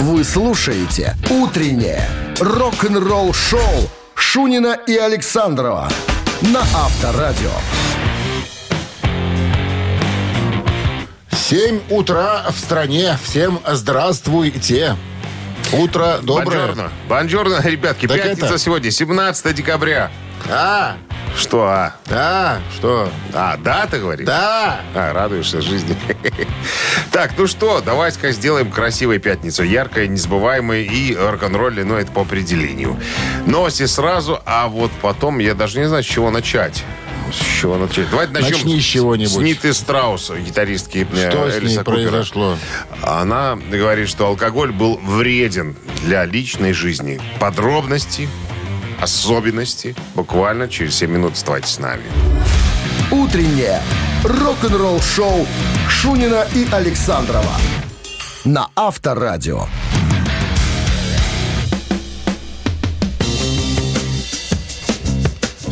Вы слушаете «Утреннее рок-н-ролл-шоу» Шунина и Александрова на Авторадио. 7 утра в стране. Всем здравствуйте. Утро доброе. Бонжорно. Бонжорно, ребятки. Так Пятница это- сегодня, 17 декабря. А, Что, а? да, что? А, да, ты говоришь? Да. А, радуешься жизни. Так, ну что, давайте-ка сделаем красивой пятницу. Яркой, незабываемой и рок-н-ролльной, но это по определению. Новости сразу, а вот потом я даже не знаю, с чего начать. С чего начать? Давайте начнем Начни с чего-нибудь. С Ниты Страус, гитаристки э, Что с ней Элиса Купера. произошло? Она говорит, что алкоголь был вреден для личной жизни. Подробности, особенности буквально через 7 минут оставайтесь с нами. «Утреннее рок-н-ролл-шоу» Шунина и Александрова на Авторадио.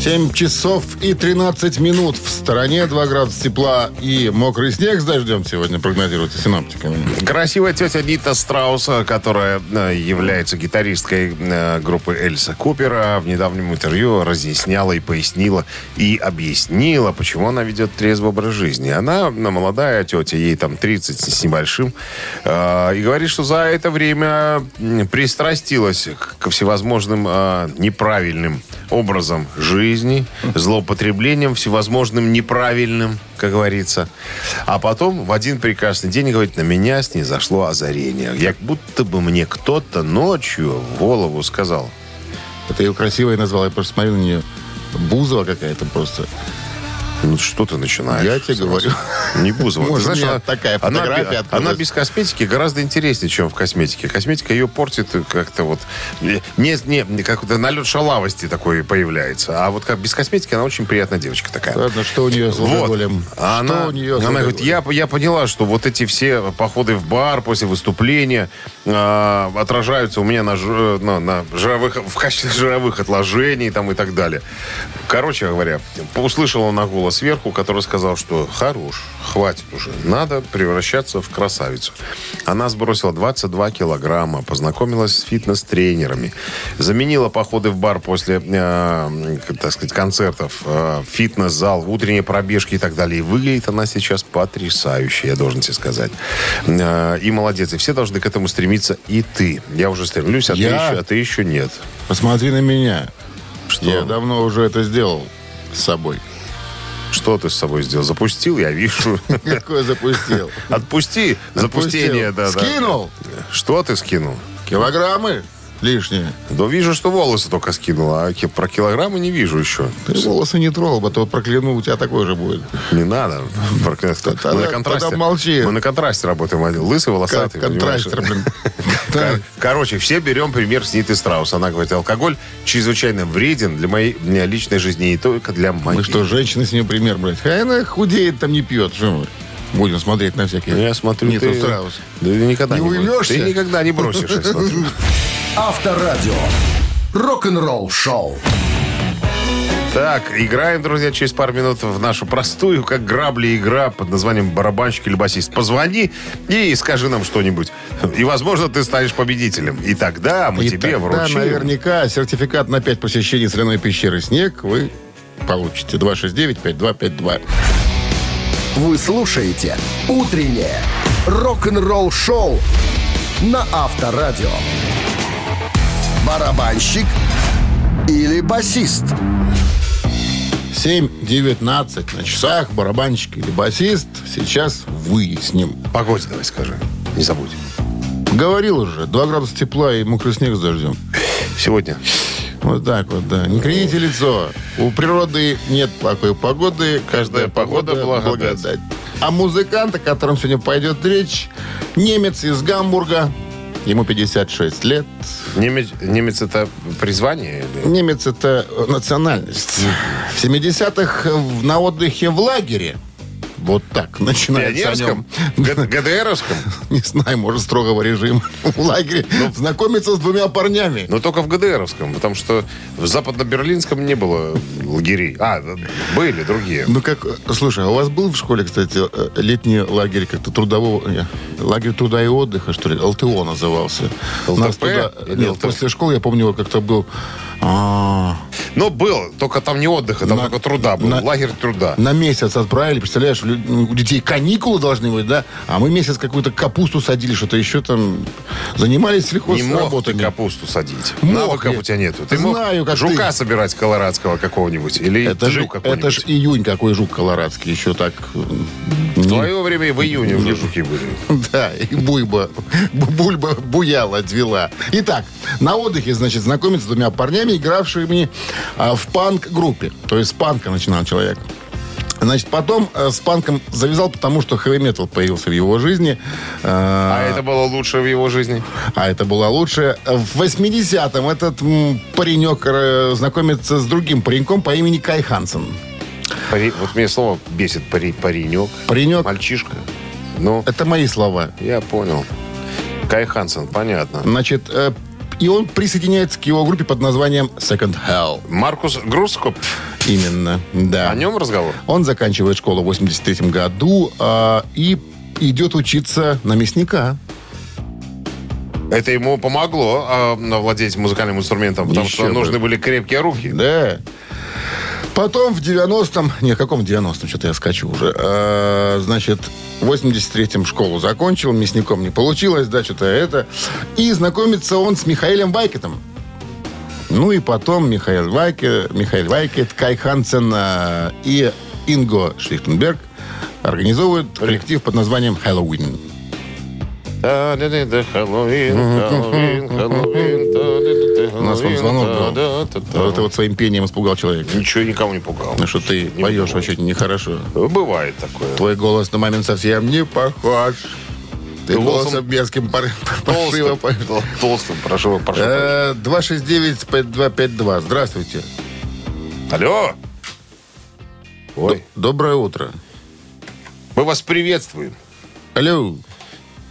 7 часов и 13 минут. В стороне 2 градуса тепла и мокрый снег с дождем сегодня прогнозируется синоптиками. Красивая тетя Нита Страуса, которая э, является гитаристкой э, группы Эльса Купера, в недавнем интервью разъясняла и пояснила и объяснила, почему она ведет трезвый образ жизни. Она ну, молодая тетя, ей там 30 с небольшим, э, и говорит, что за это время пристрастилась ко всевозможным неправильным образом жизни, злоупотреблением всевозможным неправильным, как говорится. А потом в один прекрасный день, говорит, на меня снизошло озарение. Як будто бы мне кто-то ночью в голову сказал. Это ее красивой назвал. Я просто смотрю на нее. Бузова какая-то просто. Ну, что ты начинаешь? Я тебе говорю. Не Бузова. Может, знаешь, она- такая она, фотография открылась. она без косметики гораздо интереснее, чем в косметике. Косметика ее портит как-то вот... Не, не, как-то налет шалавости такой появляется. А вот как без косметики она очень приятная девочка такая. Ладно, что у нее с алкоголем? А Что Она, у нее она говорит, я, я поняла, что вот эти все походы в бар после выступления а, отражаются у меня на, ну, на жировых, в качестве жировых отложений там, и так далее. Короче говоря, услышала она голос сверху, который сказал, что хорош, хватит уже, надо превращаться в красавицу. Она сбросила 22 килограмма, познакомилась с фитнес-тренерами, заменила походы в бар после, э, так сказать, концертов, э, фитнес-зал, утренние пробежки и так далее. И выглядит она сейчас потрясающе, я должен тебе сказать. Э, и молодец. И все должны к этому стремиться. И ты. Я уже стремлюсь, а, Я? Ты, еще, а ты еще нет. Посмотри на меня. Что? Я давно уже это сделал с собой. Что ты с собой сделал? Запустил, я вижу. Какое запустил? Отпусти запустение. Да. Скинул Что ты скинул? килограммы лишние. Да вижу, что волосы только скинул, а про килограммы не вижу еще. Ты волосы не трогал, а то прокляну, у тебя такой же будет. Не надо. Про- Тогда- Мы на контрасте. молчи. Мы на контрасте работаем. Лысый, волосатый. Контрастер, блин. Кор- Короче, все берем пример с Ниты Страус. Она говорит, алкоголь чрезвычайно вреден для моей для личной жизни, не только для моей. Мы что, женщины с нее пример брать? А она худеет, там не пьет. Что мы будем смотреть на всякие? Я смотрю, Ниту ты... Страус. Да ты никогда Не не, уймешься? Ты никогда не бросишь, Авторадио. Рок-н-ролл-шоу. Так, играем, друзья, через пару минут в нашу простую, как грабли, игра под названием «Барабанщик или басист». Позвони и скажи нам что-нибудь. И, возможно, ты станешь победителем. И тогда мы И тебе тогда вручим... наверняка сертификат на 5 посещений соляной пещеры «Снег» вы получите. 269-5252. Вы слушаете «Утреннее рок-н-ролл-шоу» на Авторадио. Барабанщик или басист? 7.19 на часах, барабанщик или басист. Сейчас выясним. Погоде давай скажи. Не забудь. Говорил уже, 2 градуса тепла и мокрый снег с дождем. Сегодня. Вот так вот, да. Не кривите лицо. У природы нет плохой погоды. Каждая погода, погода благодать. благодать. А музыкант, о котором сегодня пойдет речь, немец из Гамбурга. Ему 56 лет. Немец, немец это призвание? или- Немец это национальность. В 70-х в- на отдыхе в лагере Вот так начинается о нем. ГДРовском? Не знаю, может, строгого режима в лагере. Знакомиться с двумя парнями. Но только в ГДРовском, потому что в западно-берлинском не было лагерей. А, были другие. Ну как, слушай, а у вас был в школе, кстати, э, летний лагерь как-то трудового, не, лагерь труда и отдыха, что ли, ЛТО назывался. ЛТП Нас туда, или нет, после школы я помню, как-то был а, Но был, только там не отдыха, там На- только труда был. на- Лагерь труда. на месяц отправили, представляешь, ну, у детей каникулы должны быть, да, а мы месяц какую-то капусту садили, что-то еще там, занимались Не мог ты сельхозработами. капусту садить. Мог Навыков я. у тебя нету. Ты мог Знаю, как жука ты. собирать колорадского какого-нибудь? Или Это жук это какой-нибудь? ж июнь, какой жук колорадский, еще так... м, В твое время и в июне уже жуки были. Да, и буйба, бу- бульба буяла, двела. Итак, на отдыхе, значит, знакомиться с двумя парнями, игравшими в панк-группе. То есть с панка начинал человек. Значит, потом э, с панком завязал, потому что хэви-метал появился в его жизни. А А, это было лучше в его жизни? а это было лучше. В 80-м этот паренек э, знакомится с другим пареньком по имени Кай Хансен. Пари- Вот мне слово бесит пари, паренек. Паренек, Мальчишка. Ну, это мои слова. я понял. Кай Хансен, понятно. Значит, э, и он присоединяется к его группе под названием Second Hell. Маркус Грускоп. Именно, да. О нем разговор? Он заканчивает школу в 83 году а, и идет учиться на мясника. Это ему помогло а, овладеть музыкальным инструментом, потому Еще что бы. нужны были крепкие руки. Да. Потом в 90-м, не, в каком 90-м, что-то я скачу уже, А, значит, в 83-м школу закончил, мясником не получилось, да, что-то это. И знакомится он с Михаилом Вайкетом. Ну и потом Михаил, Вайке, Михаил Вайкет, Кай Хансен а, и Инго Шлихтенберг организовывают коллектив под названием «Хэллоуин». У нас вот звонок был. да-да-да. Вот это вот своим пением испугал человека. Ничего никого не пугал. Ну что ты поешь вообще нехорошо. Бывает такое. Твой голос на момент совсем не похож. Ты Ты голосом мерзким паршиво Толстым, прошу. Э, 269-5252. Здравствуйте. Алло. Ой, Доброе утро. мы вас приветствуем. Алло.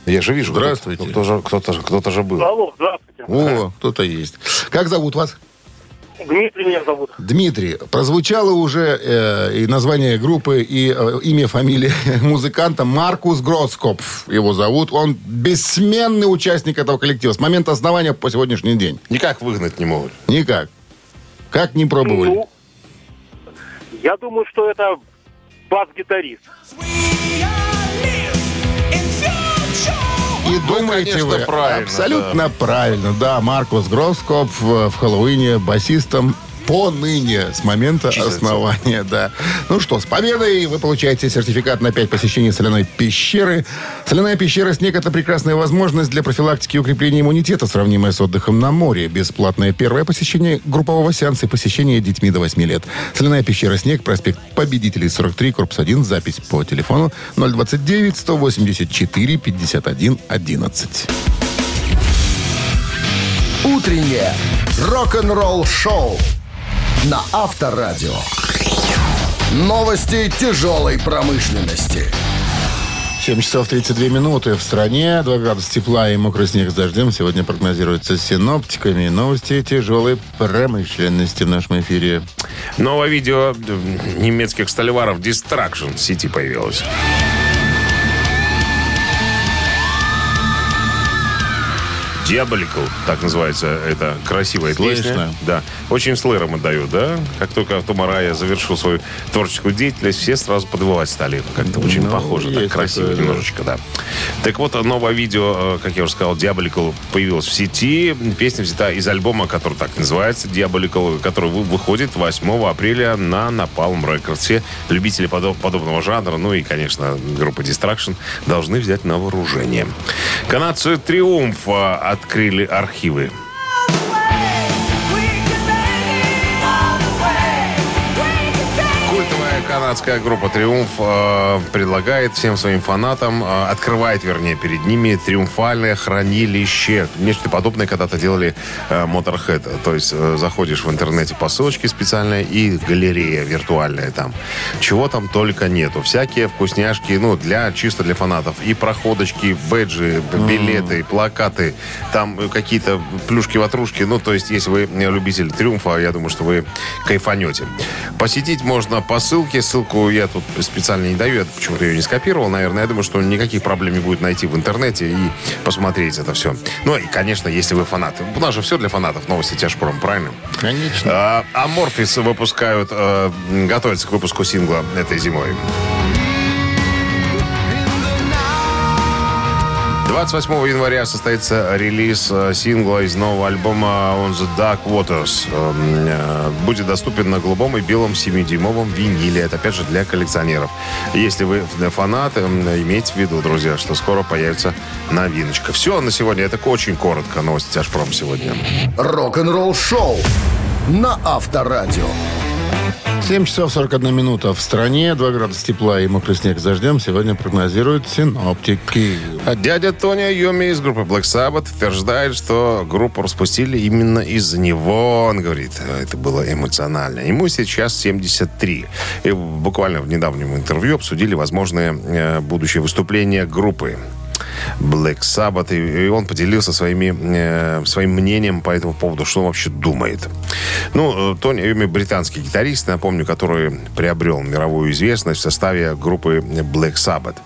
Я же вижу. Здравствуйте. Кто, же, кто-то, же- кто-то же был. Алло, здравствуйте. О, кто-то есть. Как зовут вас? Дмитрий меня зовут. Дмитрий. Прозвучало уже э, и название группы, и э, имя, фамилия музыканта Маркус Гроскопф. Его зовут. Он бессменный участник этого коллектива с момента основания по сегодняшний день. Никак выгнать не могут. Никак. Как не пробовали? Ну, я думаю, что это бас-гитарист. И думаете конечно, вы, правильно, абсолютно правильно. Да, Маркус Гроскоп в, в Хэллоуине басистом поныне, с момента Числится. основания, да. Ну что, с победой вы получаете сертификат на 5 посещений соляной пещеры. Соляная пещера «Снег» — это прекрасная возможность для профилактики и укрепления иммунитета, сравнимая с отдыхом на море. Бесплатное первое посещение группового сеанса и посещение детьми до 8 лет. Соляная пещера «Снег», проспект Победителей, 43, корпус 1, запись по телефону 029 184 51 11. Утреннее рок-н-ролл-шоу на Авторадио. Новости тяжелой промышленности. 7 часов 32 минуты в стране, 2 градуса тепла и мокрый снег с дождем. Сегодня прогнозируется синоптиками. Новости тяжелой промышленности в нашем эфире. Новое видео немецких столеваров Distraction в сети появилось. Diabolical, так называется эта красивая Слышно. песня. Да. Очень слэром отдают, да? Как только Том Арая завершил свою творческую деятельность, все сразу подвывать стали. Как-то очень Ну, похоже, так красиво такое, немножечко, да. Так вот, новое видео, э, как я уже сказал, Diabolical появилось в сети. Песня взята из альбома, который так называется, Diabolical, который вы- выходит 8 апреля на Napalm Records. Все любители подоб- подобного жанра, ну и, конечно, группа Distraction, должны взять на вооружение. Канадцы Триумф э, открыли архивы. Канадская группа «Триумф» э, предлагает всем своим фанатам, э, открывает, вернее, перед ними триумфальное хранилище. Нечто подобное когда-то делали э, Motorhead. То есть э, заходишь в интернете по ссылочке специальной и галерея виртуальная там. Чего там только нету. Всякие вкусняшки, ну, для чисто для фанатов. И проходочки, бэджи, билеты, плакаты, там какие-то плюшки-ватрушки. Ну, то есть, если вы любитель «Триумфа», я думаю, что вы кайфанете. Посетить можно по ссылке. Ссылку я тут специально не даю, я почему-то ее не скопировал, наверное. Я думаю, что никаких проблем не будет найти в интернете и посмотреть это все. Ну и, конечно, если вы фанаты. У нас же все для фанатов. Новости Тяжпром, правильно? Конечно. А, Аморфис выпускают, э, готовятся к выпуску сингла этой зимой. 28 января состоится релиз э, сингла из нового альбома On the Dark Waters. Эм, э, Будет доступен на голубом и белом 7-дюймовом виниле. Это, опять же, для коллекционеров. Если вы фанат, эм, имейте в виду, друзья, что скоро появится новиночка. Все на сегодня. Это очень коротко. Новости Тяжпром сегодня. Рок-н-ролл шоу на Авторадио. 7 часов 41 минута в стране. 2 градуса тепла и мокрый снег дождем сегодня прогнозируют синоптики. А дядя Тони Йоми из группы Black Sabbath утверждает, что группу распустили именно из-за него. Он говорит, это было эмоционально. Ему сейчас 73. И буквально в недавнем интервью обсудили возможное э, будущее выступление группы. Black Sabbath, и и он поделился своими, э, своим мнением по этому поводу, что он вообще думает. Ну, э, Тони Айоми британский гитарист, напомню, который приобрел мировую известность в составе группы Black Sabbath.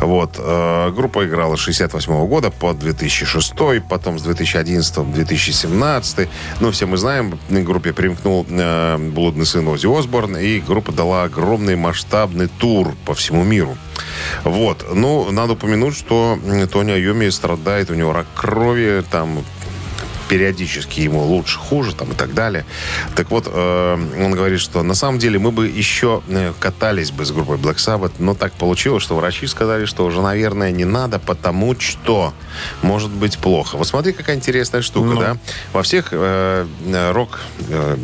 Вот. э, Группа играла с 68 года по 2006, потом с 2011 по 2017. Ну, все мы знаем, к группе примкнул э, блудный сын Оззи Осборн, и группа дала огромный масштабный тур по всему миру. Вот. Ну, надо упомянуть, что Тони Айоми страдает, у него рак крови, там периодически ему лучше, хуже там и так далее. Так вот, э, он говорит, что на самом деле мы бы еще э, катались бы с группой Black Sabbath, но так получилось, что врачи сказали, что уже, наверное, не надо, потому что может быть плохо. Вот смотри, какая интересная штука, да? Во всех э, э, рок э,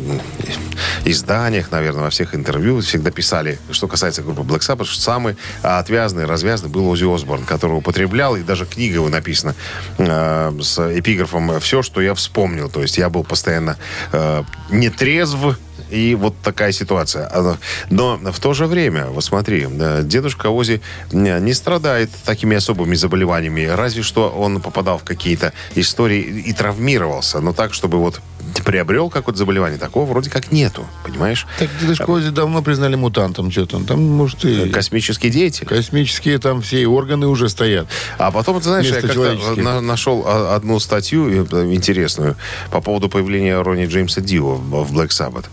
изданиях, наверное, во всех интервью всегда писали, что касается группы Black Sabbath, что самый отвязный, развязный был Оззи Осборн, который употреблял, и даже книга его написана э, с эпиграфом «Все, что я вспомнил». То есть я был постоянно э, нетрезв, и вот такая ситуация. А, Но в то же время, вот смотри, да, дедушка Ози не не страдает такими особыми заболеваниями, разве что он попадал в какие-то истории и травмировался. Но так, чтобы вот приобрел какое-то заболевание, такого вроде как нету, понимаешь? Так дедушку Ози давно признали мутантом. Что-то он там, может, и Космический деятель. космические там все и органы уже стоят. А потом, ты знаешь, я как-то на- нашел а, одну статью э, интересную по поводу появления Ронни Джеймса Дио в Black Sabbath.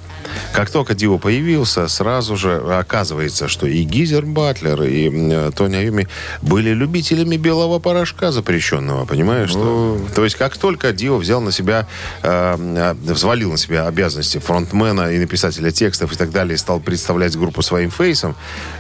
Как только Дио появился, сразу же оказывается, что и Гизер Батлер, и э, Тони Айоми были любителями белого порошка запрещенного, понимаешь? Что? То есть, как только Дио взял на себя, э, э, взвалил на себя обязанности фронтмена и написателя текстов и так далее, и стал представлять группу своим фейсом,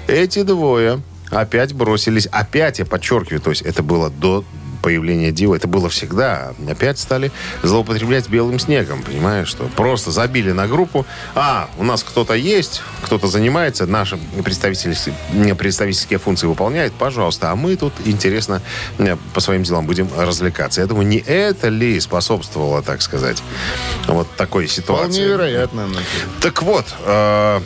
эти двое опять бросились, опять, я подчеркиваю, то есть это было до появления Дио, это было всегда. Опять стали злоупотреблять белым снегом, понимаешь, что просто забили на группу. А, у нас кто-то есть, кто-то занимается, наши представительские, представительские функции выполняет, пожалуйста. А мы тут, интересно, э, по своим делам будем развлекаться. Я думаю, не это ли способствовало, так сказать, вот такой ситуации? Вполне вероятно. Так вот, э,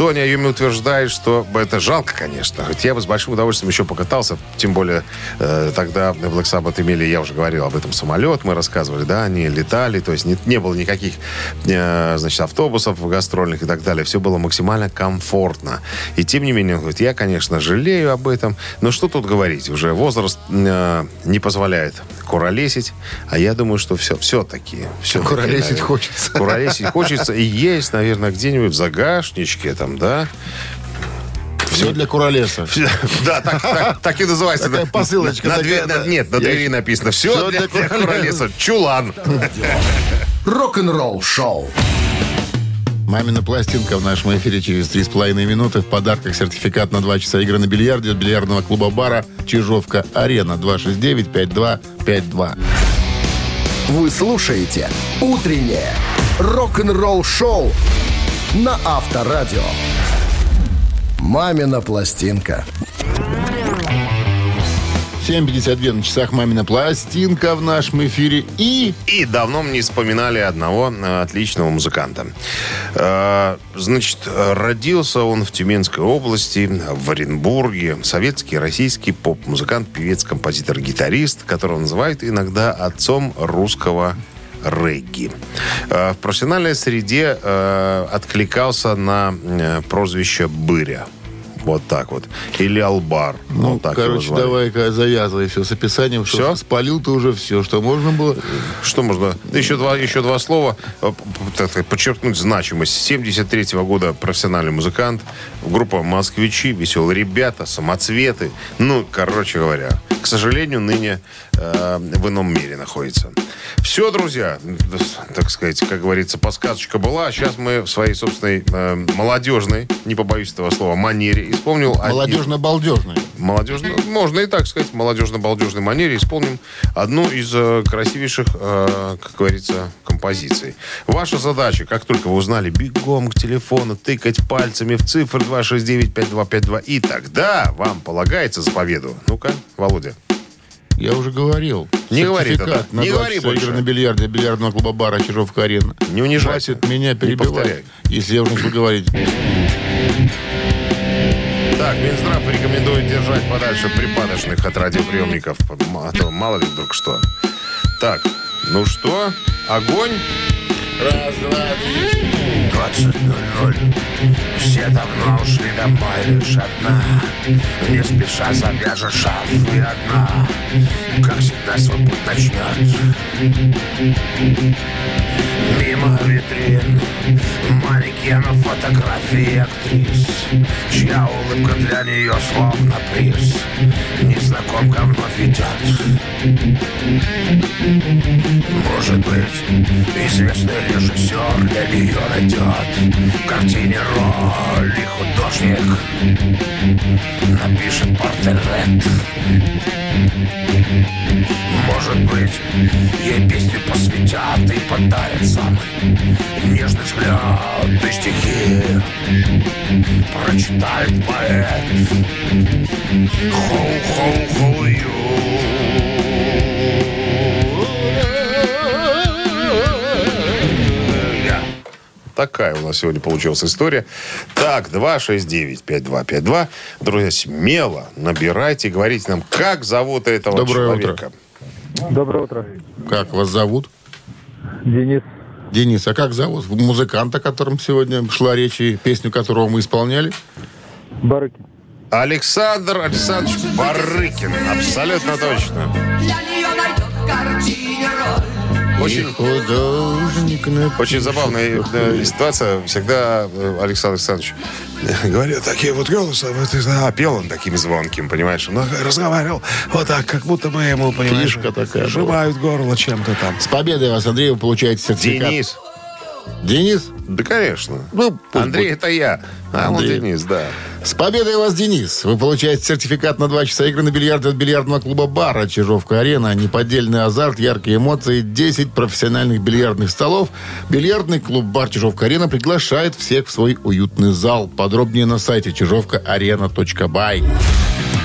Тони Айоми утверждает, что это жалко, конечно. Хоть я бы с большим удовольствием еще покатался. Тем более, э, тогда Black Sabbath имели, я уже говорил об этом, самолет. Мы рассказывали, да, они летали. То есть не, не было никаких, э, значит, автобусов гастрольных и так далее. Все было максимально комфортно. И тем не менее, он говорит, я, конечно, жалею об этом. Но что тут говорить? Уже возраст э, не позволяет куролесить. А я думаю, что все, все-таки... все Куролесить хочется. Куролесить хочется. И есть, наверное, где-нибудь в загашничке там, да? Все для куролеса. Да, так, так- так и называется. Такая посылочка на такая, да. Нет, на двери написано. Все для, для куролеса». Чулан. Рок-н-ролл шоу. Мамина пластинка в нашем эфире через 3,5 минуты. В подарках сертификат на 2 часа игры на бильярде от бильярдного клуба-бара «Чижовка-Арена» 269-5252. Вы слушаете «Утреннее рок-н-ролл шоу» на Авторадио. «Мамина пластинка». 7.52 на часах «Мамина пластинка» в нашем эфире. И И давно мы не вспоминали одного э, отличного музыканта. Э, Значит, родился он в Тюменской области, в Оренбурге. Советский, российский поп-музыкант, певец, композитор, гитарист, которого называют иногда отцом русского регги. Э, В профессиональной среде э, откликался на э, прозвище «Быря». Вот так вот. Или Албар. Ну, вот так короче, давай-ка завязывай все с описанием. что Всё? Спалил ты уже все, что можно было. Что можно? Еще два, еще два слова. так Подчеркнуть значимость. 73 года профессиональный музыкант. Группа «Москвичи», «Веселые ребята», «Самоцветы». Ну, короче говоря, к сожалению, ныне э, в ином мире находится. Все, друзья, так сказать, как говорится, подсказочка была. Сейчас мы в своей собственной э, молодежной, не побоюсь этого слова, манере исполнил... Молодежно-балдежный. молодежно, можно и так сказать, молодежно-балдежной манере исполним одну из э, красивейших, э, как говорится, композиций. Ваша задача, как только вы узнали, бегом к телефону, тыкать пальцами в цифры 269-5252, и тогда вам полагается за победу. Ну-ка, Володя. Я уже говорил. Не говори на Не говори больше. игры на бильярде бильярдного клуба бара Чижовка-арена. Не унижайся. Хватит меня перебивать, если я уже начал говорить. Так, Минздрав рекомендует держать подальше припадочных от радиоприемников. А то мало ли вдруг что. Так, ну что, огонь? Раз, два, три. 20.00 Все давно ушли домой, лишь одна. Не спеша завяжет шарф и одна. Как всегда свой путь начнет Мимо витрин Манекенов фотографии актрис Чья улыбка для нее словно приз Незнакомка вновь идет может быть, известный режиссер для нее найдет В картине роли художник Напишет портрет Может быть, ей песню посвятят и подарят самый нежный взгляд и стихи Прочитает поэт Хоу-хоу-хоу-ю Такая у нас сегодня получилась история. Так, 269-5252. Друзья, смело набирайте, говорите нам, как зовут этого Доброе утро. человека. Доброе утро. Как вас зовут? Денис. Денис, а как зовут музыканта, о котором сегодня шла речь, и песню которого мы исполняли? Барыкин. Александр Александрович Барыкин. Абсолютно точно. Для нее найдет роль. Очень, Художник на- очень забавная э, ситуация. Всегда э, Александр Александрович э, говорит такие вот голоса. Вот, и, а, пел он таким звонким, понимаешь? Он разговаривал вот так, как будто бы ему, понимаешь, Фишка такая была. сжимают горло чем-то там. С победой вас, Андрей, вы получаете сертификат. Денис. Денис? Да, конечно. Ну, Андрей, будет. это я. А Андрей. он Денис, да. С победой вас, Денис! Вы получаете сертификат на два часа игры на бильярде от бильярдного клуба «Бара» Чижовка-арена. Неподдельный азарт, яркие эмоции, 10 профессиональных бильярдных столов. Бильярдный клуб «Бар» Чижовка-арена приглашает всех в свой уютный зал. Подробнее на сайте чижовкаарена.бай.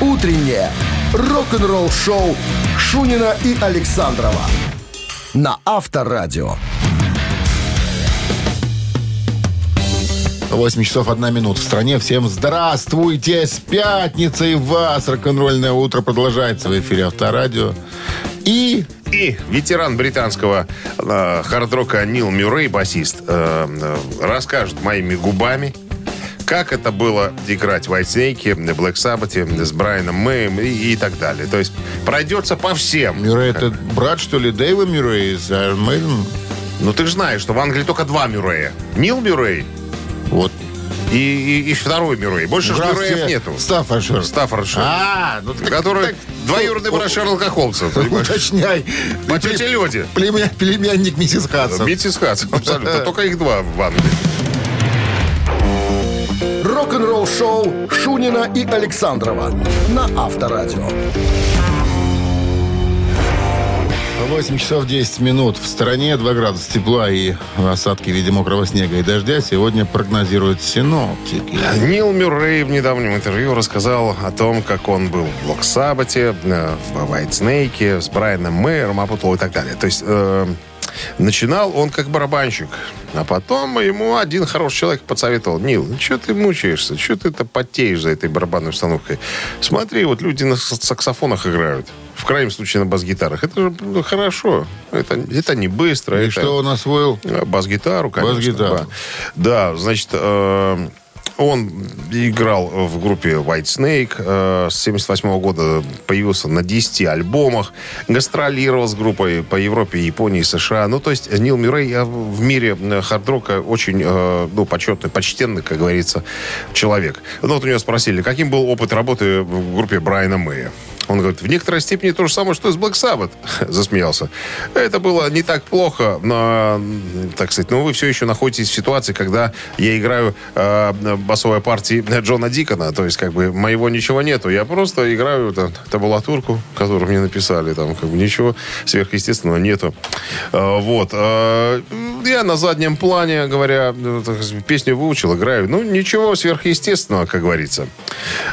Утреннее рок-н-ролл-шоу Шунина и Александрова на Авторадио. 8 часов 1 минута в стране. Всем здравствуйте! С пятницей вас! Рок-н-ролльное утро продолжается в эфире Авторадио. И И ветеран британского э, хард-рока Нил Мюррей, басист, э, э, расскажет моими губами, как это было играть в White Snake, Black Sabbath, с Брайаном Мэем и, и так далее. То есть пройдется по всем. Мюррей, это брат, что ли, Дэйва Мюррей из Iron Maiden? Ну ты же знаешь, что в Англии только два Мюррея. Нил Мюррей Вот. и, и- и второй Мюррей. Больше же Мюрреев нету. Стаффордшир. Стаффордшир. А, ну так- Который так- двоюродный брат Шерлока Холмса. Уточняй. По тете Лёде. Племя- племянник миссис Хадсон. Митис Хац, абсолютно. Только их два в Англии. Рок-н-ролл-шоу Шунина и Александрова на Авторадио. 8 часов 10 минут. В стороне 2 градуса тепла и осадки в виде мокрого снега и дождя сегодня прогнозируют синоптики. Нил Мюррей в недавнем интервью рассказал о том, как он был в Блок Саббате, э, в Snake, с Брайаном Мэйером, Апутлоу и так далее. То есть э, начинал он как барабанщик. А потом ему один хороший человек подсоветовал. Нил, ну что ты мучаешься? Что ты-то потеешь за этой барабанной установкой? Смотри, вот люди на сакс- саксофонах играют. В крайнем случае на бас-гитарах. Это же ну, хорошо. Это, это не быстро. И это... что он освоил? Э, Бас-гитару, конечно. Бас-гитару. Да, Да, значит, э, он играл в группе White Snake. э, С 78 года появился на 10 альбомах. Гастролировал с группой по Европе, Японии, США. Ну, то есть Нил Мюррей э, в мире э, хард-рока очень, э, ну, почетный, почтенный, как говорится, человек. Ну, вот у него спросили, каким был опыт работы в группе Брайана Мэя. Он говорит, в некоторой степени то же самое, что и с Black Sabbath. Засмеялся. Это было не так плохо, но, так сказать, но вы все еще находитесь в ситуации, когда я играю э, басовой партии Джона Дикона. То есть, как бы, моего ничего нету. Я просто играю там, табулатурку, которую мне написали. Там, как бы, ничего сверхъестественного нету. Э, вот. Э, я на заднем плане, говоря, ну, песню выучил, играю. Ну, ничего сверхъестественного, как говорится.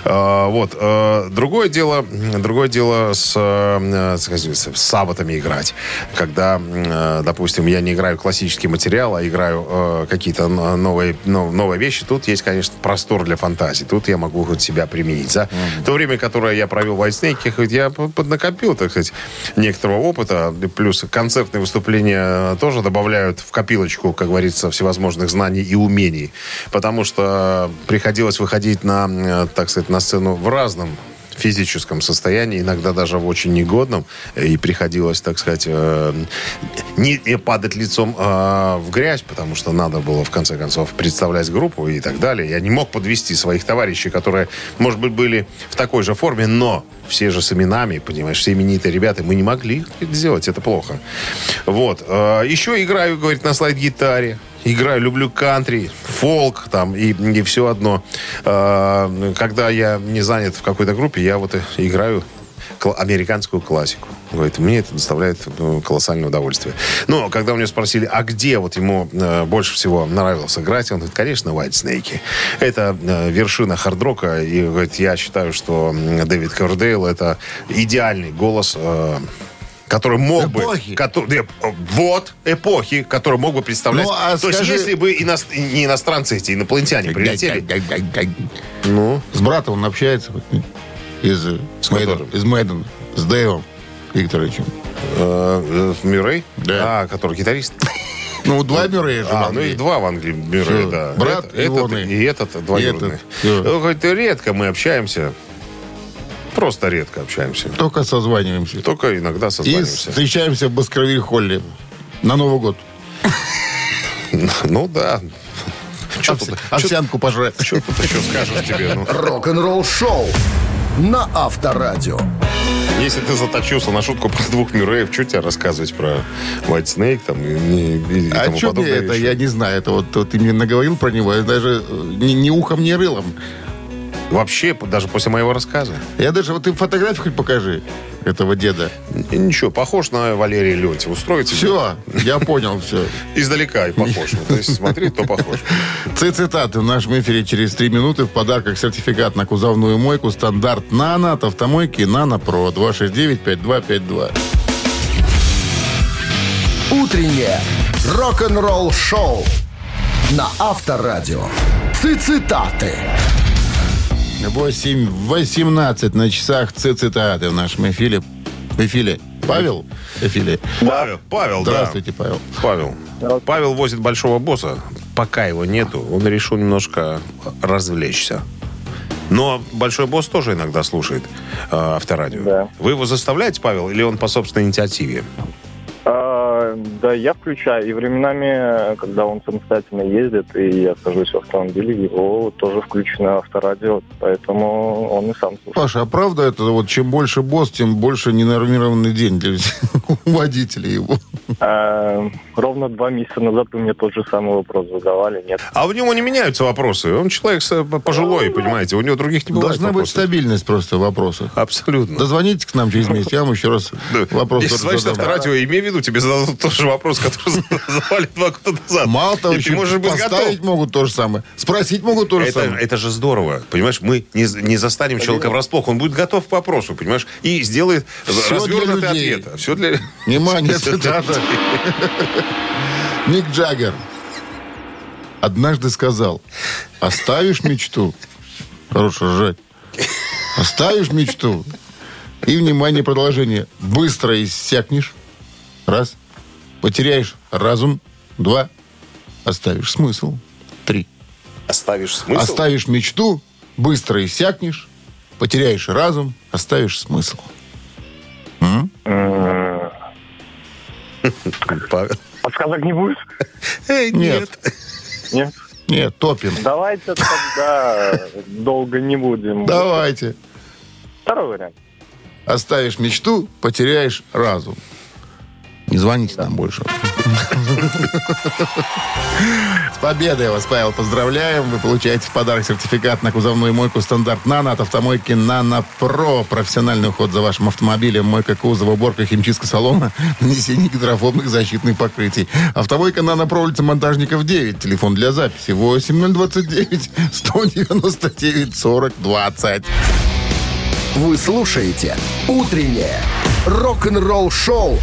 Э, вот. Э, другое дело, другое дело с, э, сказать, с сабатами играть. Когда, э, допустим, я не играю классический материал, а играю э, какие-то новые, нов- новые вещи, тут есть, конечно, простор для фантазии. Тут я могу хоть себя применить. За то время, которое я провел в Snake, хоть я поднакопил, так сказать, некоторого опыта. Плюс концертные выступления тоже добавляют в копилочку, как говорится, всевозможных знаний и умений. Потому что приходилось выходить на, э, так сказать, на сцену в разном физическом состоянии, иногда даже в очень негодном, и приходилось, так сказать, э, не падать лицом э, в грязь, потому что надо было, в конце концов, представлять группу и так далее. Я не мог подвести своих товарищей, которые, может быть, были в такой же форме, но все же с именами, понимаешь, все именитые ребята, мы не могли это сделать, это плохо. Вот. Э, Еще играю, говорит, на слайд-гитаре. Играю, люблю кантри, фолк там и, и все одно. Э, Когда я не занят в какой-то группе, я вот играю американскую классику. Говорит, мне это доставляет ну, колоссальное удовольствие. Но когда у меня спросили, а где вот ему э, больше всего нравилось играть, он говорит, конечно, White Snake. Это э, вершина хардрока. И говорит, я считаю, что Дэвид Кордейл это идеальный голос э, который мог Эпохи. бы... кото- э, вот, эпохи, который мог бы представлять... Ну, а То есть, скажи- если бы ино- не иностранцы эти, инопланетяне прилетели... Ну, С братом он общается из, э, С Мэйден- из Мэйден, с Дэйвом Викторовичем. э, э, Мюррей? Да. А, который гитарист? Ну, два Мюррея же А, ну и два в Англии Мюррей, Всё. да. Брат Этот- и этот, двоюродный. этот. Ну, редко мы общаемся. Просто редко общаемся. Только созваниваемся. Только иногда И созваниваемся. встречаемся в Баскервиль-Холле на Новый год. Ну да. Что Овсянку пожрать. чё тут еще скажешь тебе? Ну, Рок-н-ролл шоу на Авторадио. если ты заточился на шутку про двух Мюрреев, что тебе рассказывать про White Snake там, и, и- и А тому что подобное это, вещи? я не знаю. Это вот, вот ты мне наговорил про него, я даже э, ни, ни ухом, ни рылом. Вообще, даже после моего рассказа. Я даже, вот ты фотографию хоть покажи этого деда. И Ничего, похож на Валерия Леонтьева. Устроить тебе? Все, я понял все. Издалека и похож. Вот, То есть смотри, то похож. Цитаты в нашем эфире через три минуты. В подарках сертификат на кузовную мойку стандарт «Нано» от автомойки «Нано Про» 269-5252. Утреннее рок-н-ролл шоу на Авторадио. Цитаты. 8.18 на часах цитаты в нашем эфире. В эфире. Павел? Эфире. Павел, Павел, да. Здравствуйте, Павел. Павел. Павел возит большого босса. Пока его нету, он решил немножко развлечься. Но большой босс тоже иногда слушает э, авторадио. Да. Вы его заставляете, Павел, или он по собственной инициативе? А, да, я включаю. И временами, когда он самостоятельно ездит, и я сажусь в автомобиле, его тоже включено авторадио, поэтому он и сам слушает. Паша, а правда это вот чем больше босс, тем больше ненормированный день для у водителей его? Э, ровно два месяца назад вы мне тот же самый вопрос задавали. Нет. А у него не меняются вопросы. Он человек с- пожилой, понимаете. У него других не бывает Должна быть стабильность просто в вопросах. Абсолютно. Дозвонитесь к нам через месяц, я вам еще раз вопрос Если тот звонишь на задам. авторадио, имей в виду, тебе зададут тот же вопрос, который задавали два года назад. Мало того, еще ты можешь быть готов. поставить могут то же самое. Спросить могут то же Это, самое. это же здорово. Понимаешь, мы не, не застанем человека врасплох. Он будет готов к вопросу, понимаешь? И сделает Всё развернутый ответ. Все для... Внимание, цитата. Мик Джаггер однажды сказал, оставишь мечту, хорош ржать, оставишь мечту, и, внимание, продолжение, быстро иссякнешь, раз, потеряешь разум, два, оставишь смысл, три, Оставишь смысл? оставишь мечту, быстро иссякнешь, потеряешь разум, оставишь смысл. М? М, По- Подсказок не будет? Эй, Нет. Нет? Нет, топим. Давайте тогда долго не будем. Давайте. Второй вариант. Оставишь мечту, потеряешь разум. Не звоните нам больше. С победой вас, Павел, поздравляем. Вы получаете в подарок сертификат на кузовную мойку стандарт «Нано» от автомойки «Нано Про». Профессиональный уход за вашим автомобилем, мойка кузова, уборка, химчистка салона, нанесение гидрофобных защитных покрытий. Автомойка «Нано Про», улица Монтажников, 9. Телефон для записи 8029 199 40 20. Вы слушаете «Утреннее рок-н-ролл-шоу»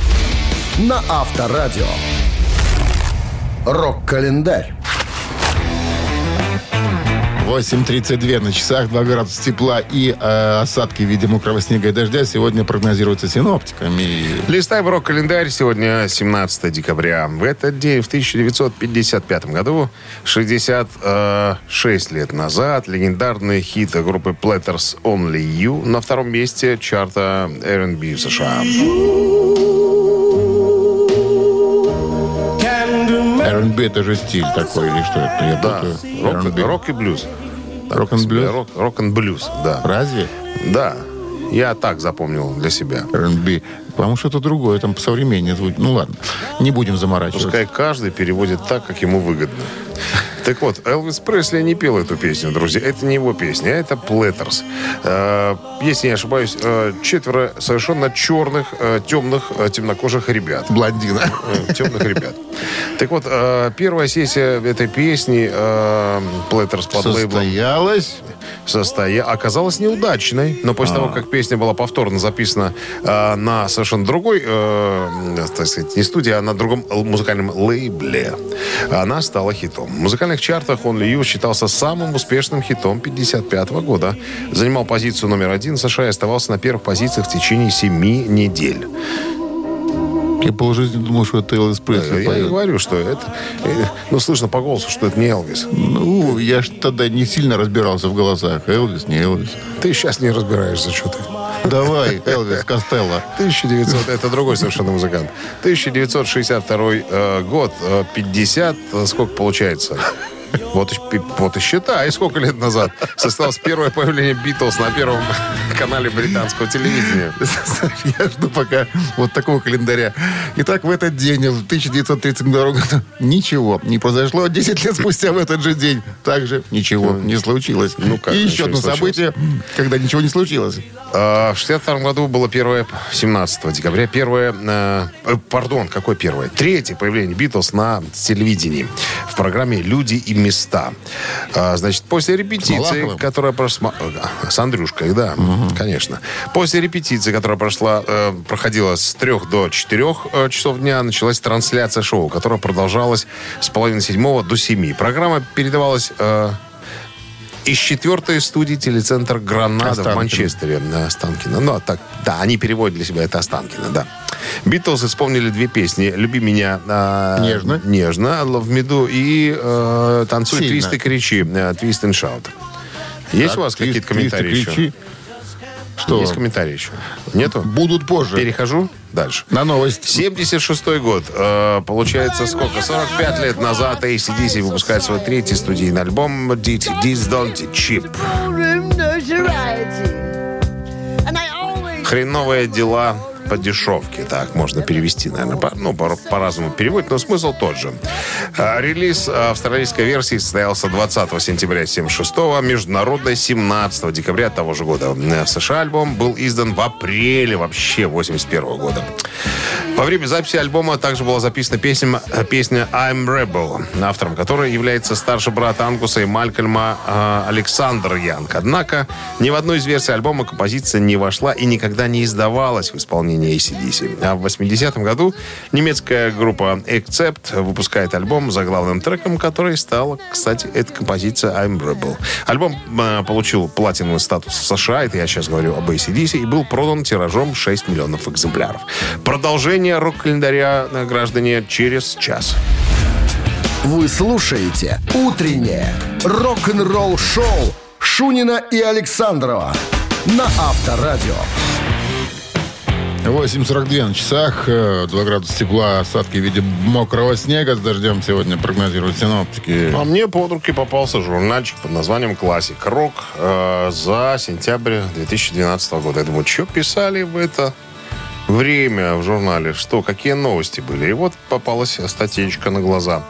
на Авторадио. Рок-календарь. 8.32 на часах, 2 градуса тепла и э, осадки в виде мокрого снега и дождя сегодня прогнозируются синоптиками. Листай в рок-календарь. Сегодня 17 декабря. В этот день, в 1955 году, 66 лет назад, легендарный хит группы Platters Only You на втором месте чарта R&B в США. R&B это же стиль такой или что это? Я Да, путаю. рок, R&B. рок и блюз. Рок-н-блюз? Рок, рок-н-блюз, да. Разве? Да, я так запомнил для себя. R&B. Потому что это другое, там посовременнее звучит. Ну ладно, не будем заморачиваться. Пускай каждый переводит так, как ему выгодно. Так вот, Элвис Пресли не пел эту песню, друзья. Это не его песня, а это Platters. Э, если не ошибаюсь, э, четверо совершенно черных, э, темных, темнокожих ребят. Блондина. Темных ребят. Так вот, первая сессия этой песни Platters под лейблом Состоялась. Состоя... оказалась неудачной, но после того, как песня была повторно записана э, на совершенно другой, э, так сказать, не студии, а на другом музыкальном лейбле, она стала хитом. В музыкальных чартах Only You считался самым успешным хитом 55 года. Занимал позицию номер один в США и оставался на первых позициях в течение семи недель. Я полжизни думал, что это Элвис Пресли Я поет. говорю, что это... э, Ну, слышно по голосу, что это не Элвис. Ну, я ж тогда не сильно разбирался в голосах. Элвис, не Элвис. Ты сейчас не разбираешься, что ты. Давай, Элвис Костелло. 1900, это другой совершенно музыкант. 1962 э, год, э, 50, э, сколько получается? Вот, вот и считай, сколько лет назад состоялось первое появление Битлз на первом канале британского телевидения. Я жду пока вот такого календаря. Итак, в этот день, в 1932 году, ничего не произошло. 10 лет спустя в этот же день также ничего не случилось. Ну как, И еще одно событие, когда ничего не случилось. А, В 62 году было первое, 17 декабря, первое, э, э, пардон, какое первое? Третье появление Битлз на телевидении в программе «Люди и места». А, Значит, после репетиции, Малаховым? которая прошла... С Андрюшкой, да, конечно. После репетиции, которая прошла, э, проходила с 3 до 4 э, часов дня, началась трансляция шоу, которая продолжалась с половины седьмого до 7. Программа передавалась... э, из четвертой студии телецентр «Гранада» Останкино. в Манчестере. Останкино. Ну, а так, да, они переводят для себя это Останкино, да. Битлз исполнили две песни «Люби меня» а, Нежно. «Нежно», «Love Me Do» и э, «Танцуй, Сильно. твист и кричи», э, «Twist and Shout». Есть у вас какие-то твист- твист и комментарии еще? кричи. Что? Есть комментарии еще? Нету? Будут позже. Перехожу дальше. На новость. 76 год. Э, получается, сколько? 45 лет назад ACDC выпускает свой третий студийный альбом «This Don't Cheap». Хреновые дела по дешевке. Так можно перевести, наверное. По, ну, по- по-разному переводить, но смысл тот же. А, Релиз австралийской версии состоялся 20 сентября 76 международной 17 декабря того же года. В США альбом был издан в апреле вообще 81 года. Во время записи альбома также была записана песня, песня «I'm Rebel», автором которой является старший брат Ангуса и Малькольма э, Александр Янг. Однако ни в одной из версий альбома композиция не вошла и никогда не издавалась в исполнении ACDC. А в 80-м году немецкая группа Accept выпускает альбом за главным треком, который стала, кстати, эта композиция «I'm Rebel». Альбом э, получил платиновый статус в США, это я сейчас говорю об ACDC, и был продан тиражом 6 миллионов экземпляров. Продолжение рок-календаря, э, граждане, через час. Вы слушаете «Утреннее рок-н-ролл-шоу» Шунина и Александрова на Авторадио. 8.42 на часах, э, 2 градуса тепла, осадки в виде мокрого снега с дождем сегодня прогнозируют синоптики. А мне под руки попался журнальчик под названием «Classic Rock» э, за сентябрь 2012 года. Я думаю, что писали в это время в журнале, что, какие новости были. И вот попалась статейка на глаза.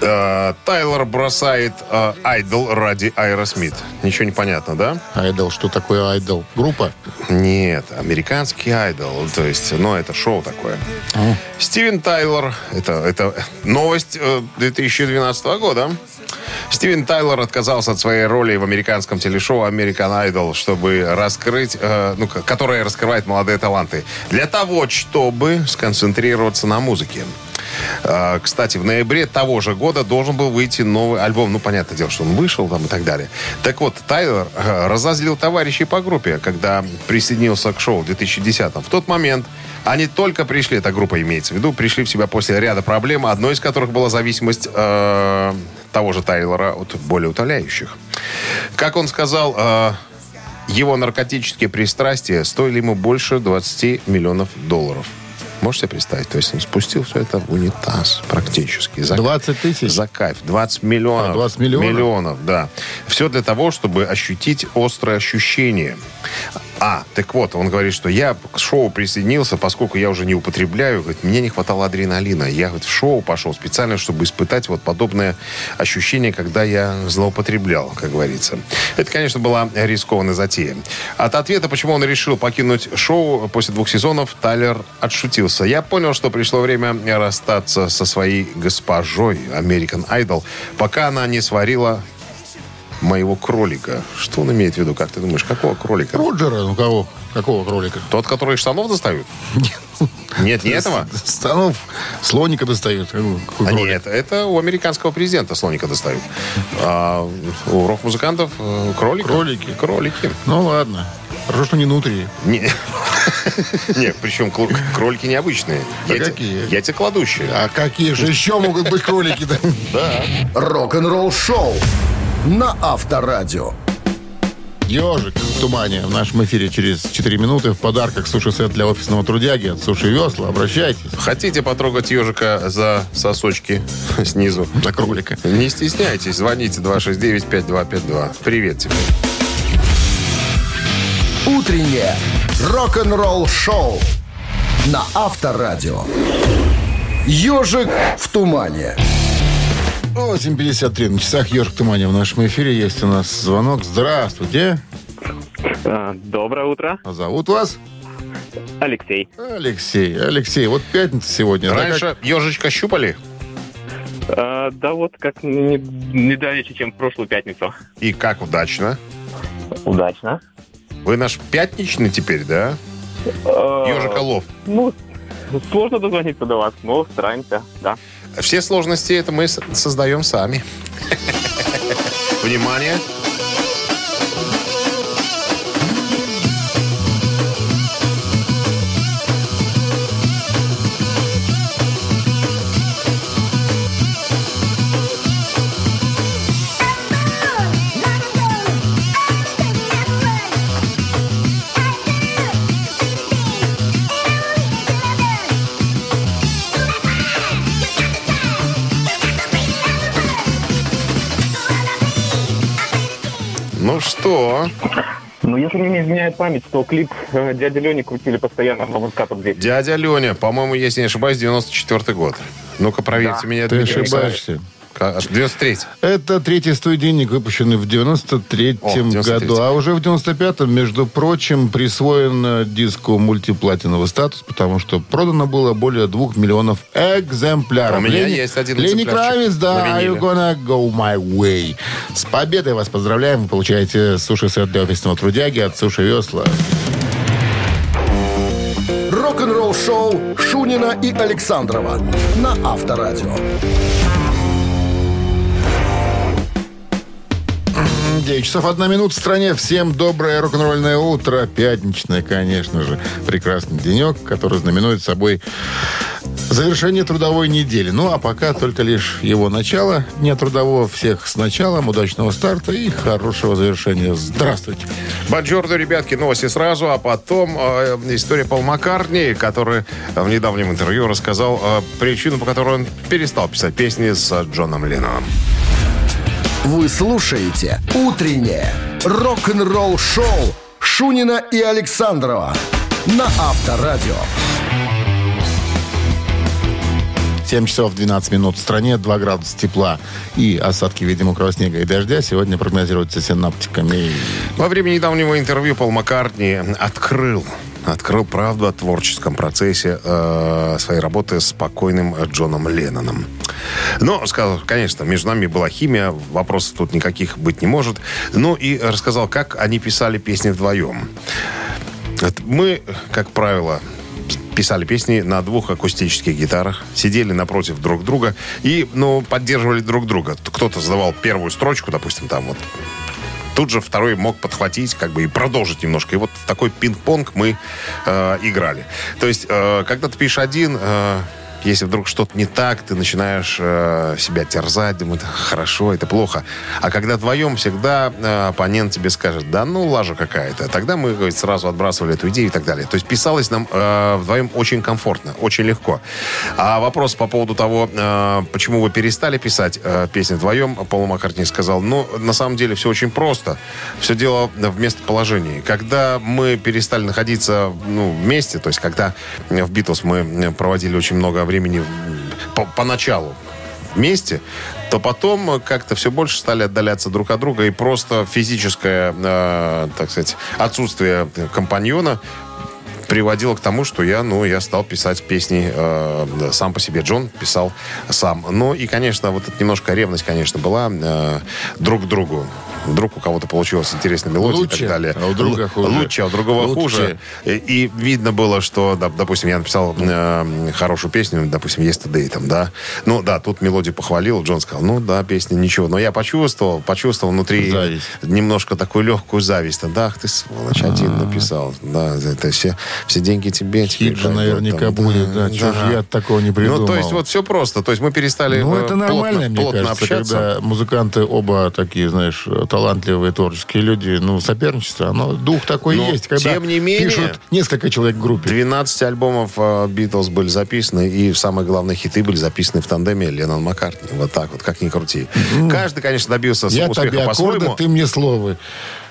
Э, Тайлер бросает э, Idol ради Аэросмит. Ничего не понятно, да? Айдол, что такое айдол? Группа? Нет, американский айдол. То есть, ну, это шоу такое. Стивен Тайлор, это, это новость э, 2012 года. Стивен Тайлор отказался от своей роли в американском телешоу American Idol, чтобы раскрыть, э, ну, которое раскрывает молодые таланты, для того, чтобы сконцентрироваться на музыке. Э, Кстати, в ноябре того же года должен был выйти новый альбом. Ну, понятное дело, что он вышел там и так далее. Так вот, Тайлор э, разозлил товарищей по группе, когда присоединился к шоу в 2010-м. В тот момент они только пришли, эта группа имеется в виду, пришли в себя после ряда проблем, одной из которых была зависимость э, того же Тайлора от более утоляющих. Как он сказал, э, его наркотические пристрастия стоили ему больше 20 миллионов долларов. Можете себе представить? То есть он спустил все это в унитаз практически. За, 20 тысяч? За кайф. 20 миллионов. А, 20 миллионов? Миллионов, да. Все для того, чтобы ощутить острое ощущение. А, так вот, он говорит, что я к шоу присоединился, поскольку я уже не употребляю, говорит, мне не хватало адреналина. Я говорит, в шоу пошел специально, чтобы испытать вот подобное ощущение, когда я злоупотреблял, как говорится. Это, конечно, была рискованная затея. От ответа, почему он решил покинуть шоу после двух сезонов, Тайлер отшутился. Я понял, что пришло время расстаться со своей госпожой American Idol, пока она не сварила моего кролика. Что он имеет в виду? Как ты думаешь, какого кролика? Роджера, ну кого? Какого кролика? Тот, который из штанов достают? Нет, не этого? Станов слоника достают. А нет, это у американского президента слоника достают. А у рок-музыкантов э, кролика. Кролики. Кролики. Ну ладно. Хорошо, что не внутри. Не, Нет, причем кролики необычные. А Яйца- какие? Яйцекладущие. А какие же еще могут быть кролики-то? Да. Рок-н-ролл-шоу на Авторадио. Ежик в тумане в нашем эфире через 4 минуты в подарках суши-сет для офисного трудяги от Суши Весла. Обращайтесь. Хотите потрогать ежика за сосочки снизу? За кролика. Не стесняйтесь, звоните 269-5252. Привет тебе. Утреннее рок-н-ролл-шоу на Авторадио. Ежик в тумане. 8.53 на часах Ежик в тумане в нашем эфире. Есть у нас звонок. Здравствуйте. А, Доброе утро, А зовут вас? Алексей. Алексей. Алексей, вот пятница сегодня. да, как- Раньше ежичка щупали? А, да вот как не, не дальше, чем в прошлую пятницу. И как удачно. Удачно. Вы наш пятничный теперь, да? Ежиколов. Ну, сложно дозвониться до вас, но стараемся, да. Все сложности это мы создаем сами. Внимание. Что, Ну, если мне не изменяет память, то клип э, дяди Лени крутили постоянно в под дверь. Дядя Леня, по-моему, если не ошибаюсь, 94 год. Ну-ка, проверьте меня. Ты Дмитрий ошибаешься. Александрович. 93 Это третий студийник, выпущенный в 93-м О, 93-м. году. А уже в 95-м, между прочим, присвоен э, диску мультиплатиновый статус, потому что продано было более двух миллионов экземпляров. У меня есть один Лени Кравец, да, Are you gonna go my way? С победой вас поздравляем. Вы получаете суши-сет для офисного трудяги от Суши Весла. Рок-н-ролл-шоу Шунина и Александрова на Авторадио. 9 часов 1 минута в стране. Всем доброе рок-н-ролльное утро. Пятничное, конечно же. Прекрасный денек, который знаменует собой завершение трудовой недели. Ну, а пока только лишь его начало. Дня трудового всех с началом. Удачного старта и хорошего завершения. Здравствуйте. Бонжорно, ребятки, новости сразу, а потом э, история Пол Маккартни, который в недавнем интервью рассказал э, причину, по которой он перестал писать песни с Джоном Ленноном. Вы слушаете «Утреннее рок-н-ролл-шоу» Шунина и Александрова на Авторадио. 7 часов 12 минут в стране, 2 градуса тепла и осадки в виде мокрого снега и дождя сегодня прогнозируются синаптиками. Во время недавнего интервью Пол Маккартни открыл открыл правду о творческом процессе э, своей работы с покойным Джоном Ленноном. Но, сказал, конечно, между нами была химия, вопросов тут никаких быть не может. Ну и рассказал, как они писали песни вдвоем. Мы, как правило, писали песни на двух акустических гитарах, сидели напротив друг друга и, ну, поддерживали друг друга. Кто-то задавал первую строчку, допустим, там вот Тут же второй мог подхватить, как бы и продолжить немножко. И вот в такой пинг-понг мы э, играли. То есть, э, когда ты пишешь один, э, если вдруг что-то не так, ты начинаешь э, себя терзать, думать, хорошо, это плохо. А когда вдвоем, всегда э, оппонент тебе скажет, да ну, лажа какая-то. Тогда мы говорит, сразу отбрасывали эту идею и так далее. То есть писалось нам э, вдвоем очень комфортно, очень легко. А вопрос по поводу того, э, почему вы перестали писать э, песни вдвоем, Пол Маккартни сказал, ну, на самом деле все очень просто. Все дело в местоположении. Когда мы перестали находиться ну, вместе, то есть когда в Битлз мы проводили очень много времени по- поначалу вместе, то потом как-то все больше стали отдаляться друг от друга, и просто физическое, э, так сказать, отсутствие компаньона приводило к тому, что я, ну, я стал писать песни э, сам по себе. Джон писал сам. Ну, и, конечно, вот эта немножко ревность, конечно, была э, друг к другу. Вдруг у кого-то получилась интересная мелодия и Лучше, так далее. а у друга хуже. Лучше, а у другого Лучше. хуже. И, и видно было, что, да, допустим, я написал э, хорошую песню, допустим, Yesterday, там, да. Ну, да, тут мелодию похвалил, Джон сказал, ну, да, песня ничего. Но я почувствовал, почувствовал внутри Зависть. немножко такую легкую зависть. Да, ах ты, сволочь, один написал. Да, это все, все деньги тебе. Хит же наверняка там, будет, да. Чё ж я такого не придумал? Ну, то есть, вот все просто. То есть, мы перестали Ну, э, это нормально, плотно, мне плотно кажется, общаться. когда музыканты оба такие, знаешь, талантливые, творческие люди, ну, соперничество, оно, дух такой Но, есть, когда тем не менее, пишут несколько человек в группе. 12 альбомов э, Битлз были записаны, и самые главные хиты были записаны в тандеме Леннон Маккартни. Вот так вот, как ни крути. Каждый, конечно, добился Я успеха тебе аккорды, по-своему. ты мне словы.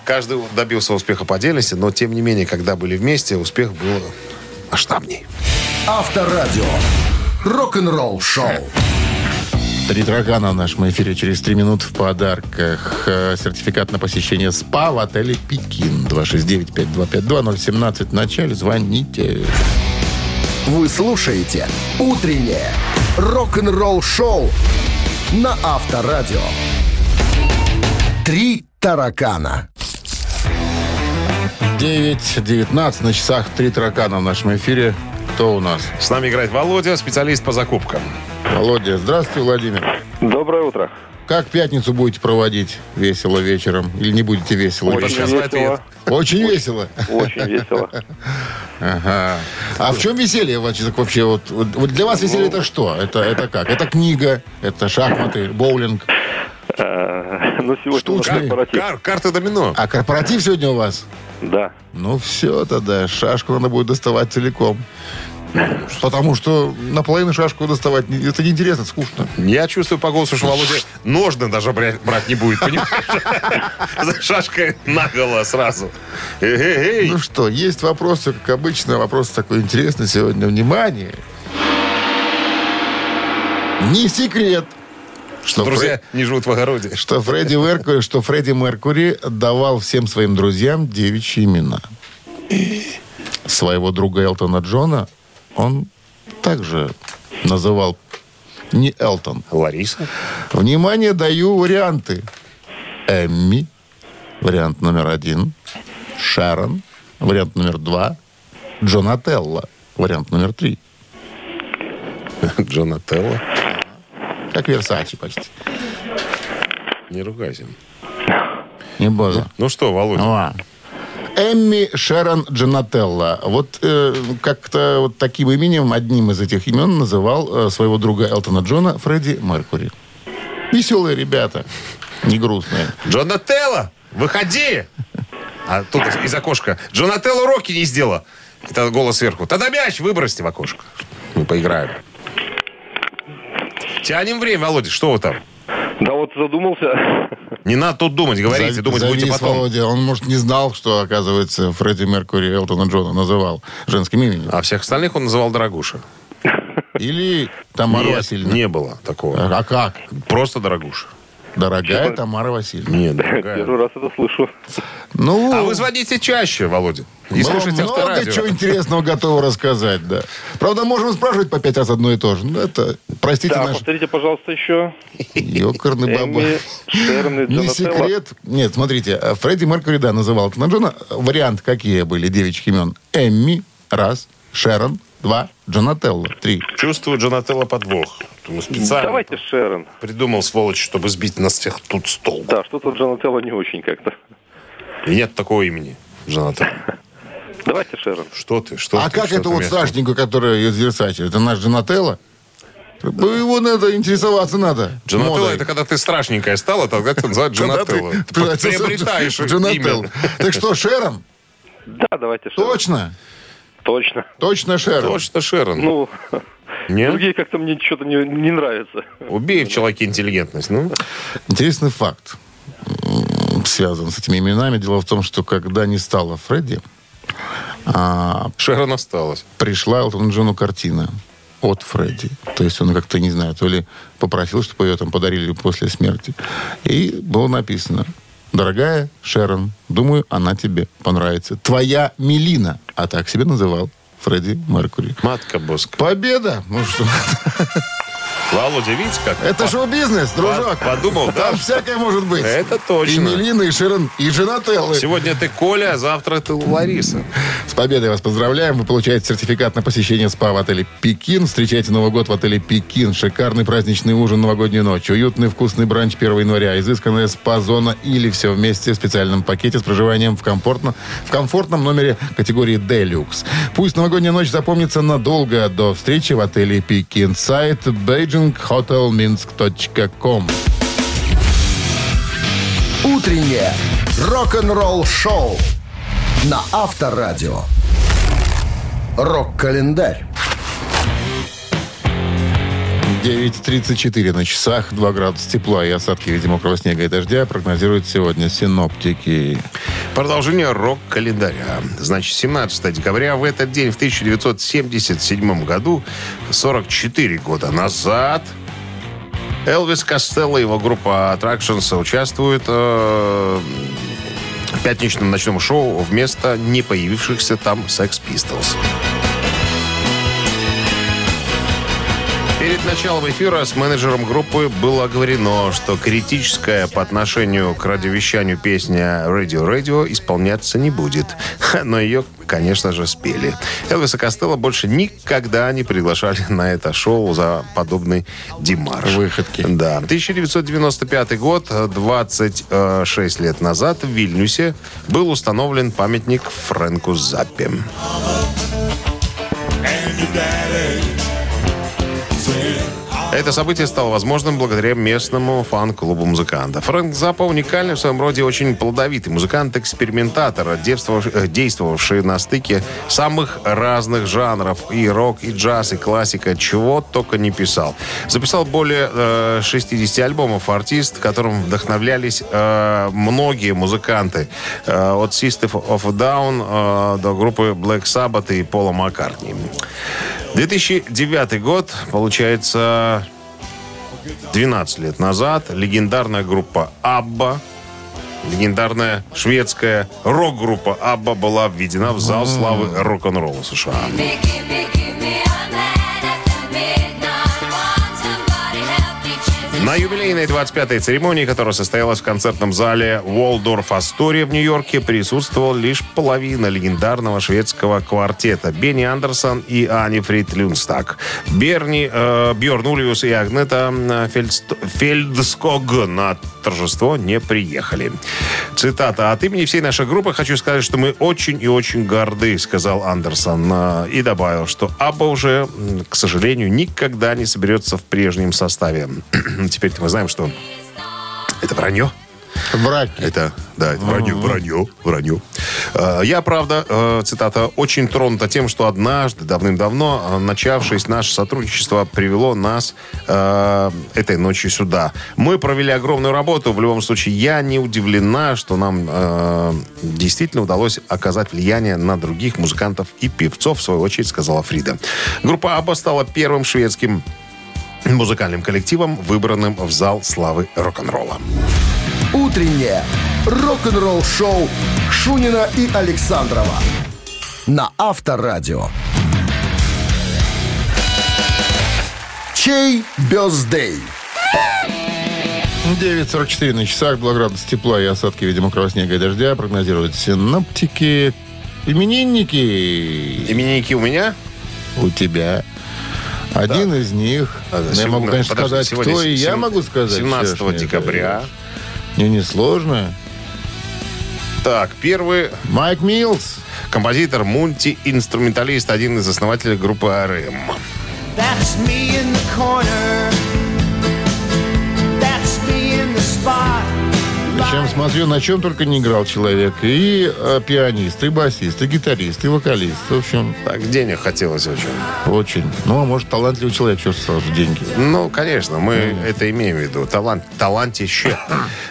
Каждый добился успеха по отдельности, но, тем не менее, когда были вместе, успех был масштабней. Авторадио. Рок-н-ролл шоу. Три таракана в нашем эфире через три минуты в подарках. Э, Сертификат на посещение СПА в отеле «Пекин». 269-5252-017. В начале звоните. Вы слушаете «Утреннее рок-н-ролл шоу» на Авторадио. Три таракана. 9.19 на часах. Три таракана в нашем эфире. Кто у нас? С нами играет Володя, специалист по закупкам. Володя. Здравствуй, Владимир. Доброе утро. Как пятницу будете проводить весело вечером? Или не будете весело? Очень? Сейчас ответ. Очень весело. Очень весело. Ага. А в чем веселье вообще? вообще вот, вот- вот для вас веселье это что? Это, это как? Это книга, это шахматы, боулинг. Э, Ну, сегодня Штучный. корпоратив. Кар- карты домино. А корпоратив сегодня у вас? Да. Ну все тогда, шашку надо будет доставать целиком. Потому что наполовину шашку доставать, это неинтересно, скучно. Я чувствую по голосу, что Володя ножны даже брать, не будет, понимаешь? За шашкой наголо сразу. Ну что, есть вопросы, как обычно. Вопрос такой интересный сегодня. Внимание! Не секрет, что, Друзья Фре- не живут в огороде. что Фредди Меркури, что Фредди Меркури давал всем своим друзьям девичьи имена. Своего друга Элтона Джона он также называл не Элтон. Лариса? Внимание, даю варианты. Эмми, вариант номер один. Шарон, вариант номер два. Джонателла, вариант номер три. Джонателло. Как Версачи почти. Не ругайся. Не буду. Ну что, Володя? Ла. Эмми Шерон Джонателла. Вот э, как-то вот таким именем, одним из этих имен, называл э, своего друга Элтона Джона Фредди Меркури. Веселые ребята, не грустные. Джонателло, выходи! А тут из окошка. Джонателло уроки не сделала. Это голос сверху. Тогда мяч выбросьте в окошко. Мы поиграем. Тянем время, Володя. Что вы там? Да вот задумался. Не надо тут думать, говорите, Зав- думать будете потом. Володя. Он, может, не знал, что, оказывается, Фредди Меркури Элтона Джона называл женским именем. А всех остальных он называл Дорогуша. Или Тамара Нет, Васильевна. не было такого. А как? Просто Дорогуша. Дорогая Тамара Васильевна. Нет, дорогая. Первый раз это слышу. Ну, А вы звоните чаще, Володя. И мы слушайте много авторадио. чего интересного готовы рассказать, да. Правда, можем спрашивать по пять раз одно и то же. Ну, это, простите, Да, наш повторите, пожалуйста, еще. ёкарный баба. Не секрет. Нет, смотрите, э, Фредди Меркури, да, называл Джона. Вариант какие были девичьих имен? Эмми, раз. Шерон, два. Джонателло, три. Чувствую Джонателло подвох. Думаю, специально Давайте Шерон. придумал, сволочь, чтобы сбить нас всех тут с толку. Да, что-то Джонателло не очень как-то. И нет такого имени, Джонателло. Давайте Шерон. Что ты? Что А ты? как Что это ты вот страшненькую, которая из Версачи? Это наш Джонателло? Его надо интересоваться надо. Джонателло Модой. это когда ты страшненькая стала, тогда это называют ты Джонателло. в Приобретаешь имя. Так что, Шерон? Да, давайте Шерон. Точно? Точно. Точно Шерон. Точно, Шерон. Ну, Нет? другие как-то мне что-то не, не нравятся. Убей в человеке интеллигентность. Ну, Интересный факт связан с этими именами. Дело в том, что когда не стало Фредди, а, Шерон осталась. пришла Элтону Джону картина от Фредди. То есть он как-то, не знаю, то ли попросил, чтобы ее там подарили после смерти. И было написано, дорогая Шерон, думаю, она тебе понравится. Твоя Мелина. А так себя называл Фредди Меркури. Матка Боска. Победа! Ну что, Володя, видите как? это шоу-бизнес, дружок. Подумал, да? Там всякое может быть. Это И точно. Мелина, и Шерон, и Женателлы. Сегодня ты Коля, а завтра ты Лариса. С победой вас поздравляем. Вы получаете сертификат на посещение СПА в отеле «Пекин». Встречайте Новый год в отеле «Пекин». Шикарный праздничный ужин новогоднюю ночь. Уютный вкусный бранч 1 января. Изысканная СПА-зона или все вместе в специальном пакете с проживанием в, комфортно, в комфортном номере категории «Делюкс». Пусть новогодняя ночь запомнится надолго. До встречи в отеле «Пекин». Сайт beijinghotelminsk.com Утреннее рок-н-ролл-шоу на Авторадио. Рок-календарь. 9.34 на часах, 2 градуса тепла и осадки в виде мокрого снега и дождя прогнозируют сегодня синоптики. Продолжение рок-календаря. Значит, 17 декабря в этот день, в 1977 году, 44 года назад, Элвис Костелло и его группа Attractions участвуют э, в пятничном ночном шоу вместо не появившихся там Sex Pistols. Перед началом эфира с менеджером группы было оговорено, что критическая по отношению к радиовещанию песня «Radio Radio» исполняться не будет. Но ее, конечно же, спели. Элвиса Костелло больше никогда не приглашали на это шоу за подобный демарш. Выходки. Да. 1995 год, 26 лет назад, в Вильнюсе был установлен памятник Фрэнку Заппе. Это событие стало возможным благодаря местному фан-клубу музыкантов. Фрэнк Заппа уникальный в своем роде очень плодовитый музыкант-экспериментатор, э, действовавший на стыке самых разных жанров. И рок, и джаз, и классика, чего только не писал. Записал более э, 60 альбомов артист, которым вдохновлялись э, многие музыканты. Э, от System of a Down э, до группы Black Sabbath и Пола Маккартни. 2009 год, получается, 12 лет назад легендарная группа «Абба», легендарная шведская рок-группа «Абба» была введена в зал славы рок-н-ролла США. На юбилейной 25-й церемонии, которая состоялась в концертном зале Waldorf Astoria в Нью-Йорке, присутствовал лишь половина легендарного шведского квартета Бенни Андерсон и Ани Фрид Люнстаг. Берни, э, Бьорн Ульвиус и Агнета Фельдст- Фельдског на торжество не приехали. Цитата. «От имени всей нашей группы хочу сказать, что мы очень и очень горды», сказал Андерсон. э, И добавил, что Абба уже, к сожалению, никогда не соберется в прежнем составе. Теперь мы знаем, что это вранье. Враки. Это, да, это вранье, вранье, вранье. Э, Я, правда, э, цитата, очень тронута тем, что однажды, давным-давно, э, начавшись наше сотрудничество, привело нас э, этой ночью сюда. Мы провели огромную работу. В любом случае, я не удивлена, что нам э, действительно удалось оказать влияние на других музыкантов и певцов, в свою очередь, сказала Фрида. Группа Абба стала первым шведским музыкальным коллективом, выбранным в зал славы рок-н-ролла. Утреннее рок-н-ролл-шоу Шунина и Александрова на Авторадио. Чей бездей? 9.44 на часах. 2 градуса тепла и осадки, видимо, снега и дождя. Прогнозируют синоптики. Именинники Именинники у меня? у тебя. Один из них. А, Ну, я сегодня- могу, конечно, подожди, сказать, сегодня кто, и я могу сказать. 17 честно, декабря. Не, не сложно. Так, первый Майк Милс. композитор, мультиинструменталист, один из основателей группы АРМ. That's me in the corner. Причем смотрю, на чем только не играл человек. И э, пианист, и басист, и гитарист, и вокалист. В общем, Так, денег хотелось очень. очень. Ну, а может, талантливый человек, что сразу деньги. Ну, конечно, мы это имеем в виду. Талант, талантище.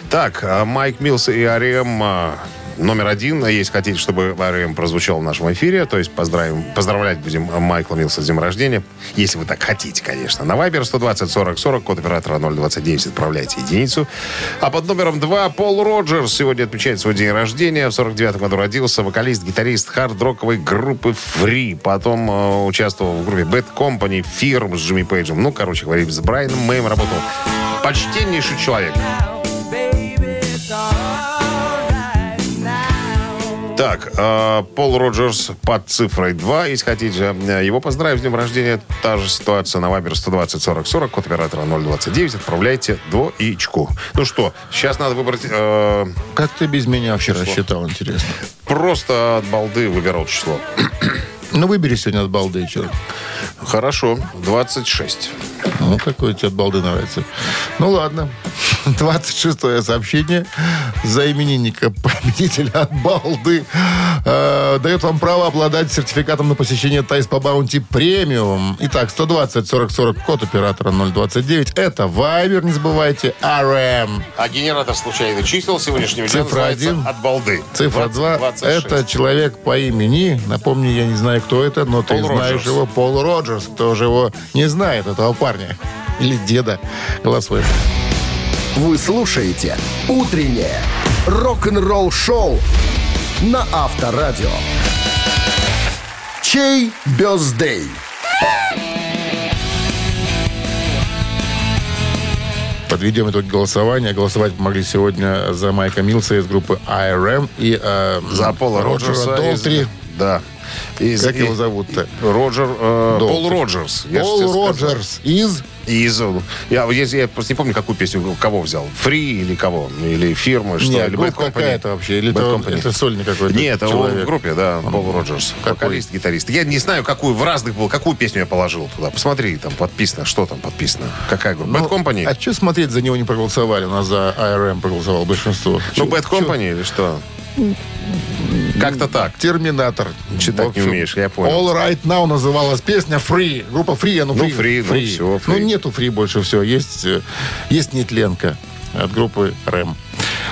так, а Майк Милс и АРМ а, номер один. Если хотите, чтобы АРМ прозвучал в нашем эфире, то есть поздравим, поздравлять будем Майкла Милса с днем рождения. Если вы так хотите, конечно. На Вайбер 120 40 40, код оператора 029, отправляйте единицу. А под номером два Пол Роджерс сегодня отмечает свой день рождения. В 49 году родился вокалист, гитарист хард-роковой группы Free. Потом э, участвовал в группе Bad Company, Фирм с Джимми Пейджем. Ну, короче говоря, с Брайаном Мэем работал. Почтеннейший человек. Так, э, Пол Роджерс под цифрой 2, если хотите. э, Его поздравить с днем рождения. Та же ситуация на Вайбер 120 40 40, код оператора 029. Отправляйте двоечку. Ну что, сейчас надо выбрать э, Как ты без меня вчера Число. считал, интересно? просто от балды выбирал число. Ну, выбери сегодня от балды, черт. Хорошо, 26. Ну, какой тебе от балды нравится. Ну, ладно. 26 сообщение за именинника победителя от балды э, дает вам право обладать сертификатом на посещение Тайс по Баунти премиум. Итак, 120 40 40 код оператора 029. Это Вайбер, не забывайте. RM. А генератор случайно чисел сегодняшнего дня Цифра называется один. от балды. Цифра 20, 2. 26. Это человек по имени. Напомню, я не знаю, кто это, но ты Пол знаешь Роджерс. его. Пол Роджерс. Кто же его не знает, этого парня? Или деда. Голосуем. Вы слушаете «Утреннее рок-н-ролл-шоу» на Авторадио. Чей бездей? Подведем итоги голосования. Голосовать могли сегодня за Майка Милса из группы IRM и э, За Пола Роджера Роджерса. из- Долтри. Да. Из- Как и- его зовут-то? Роджер, э, Доктор. Пол Роджерс. Пол. Роджерс из... Из, я, я, я просто не помню, какую песню кого взял. Фри или кого? Или фирмы, что? Нет, или группа Bad Company? какая-то вообще? Или это, это сольный какой-то Нет, он человек? в группе, да, Пол Роджерс. Какой? Вокалист, гитарист. Я не знаю, какую, в разных был, какую песню я положил туда. Посмотри, там подписано, что там подписано. Какая группа? Bad Company? А что смотреть, за него не проголосовали? У нас за ARM проголосовало большинство. Ну, Bad? Company или что? Как-то так. Терминатор. Читать общем, не умеешь, я понял. All Right Now называлась песня Free. Группа Free, ну Ну, Free. Free, ну, всё, Free. Ну, нету Free больше все. Есть, э, есть нетленка от группы Рэм.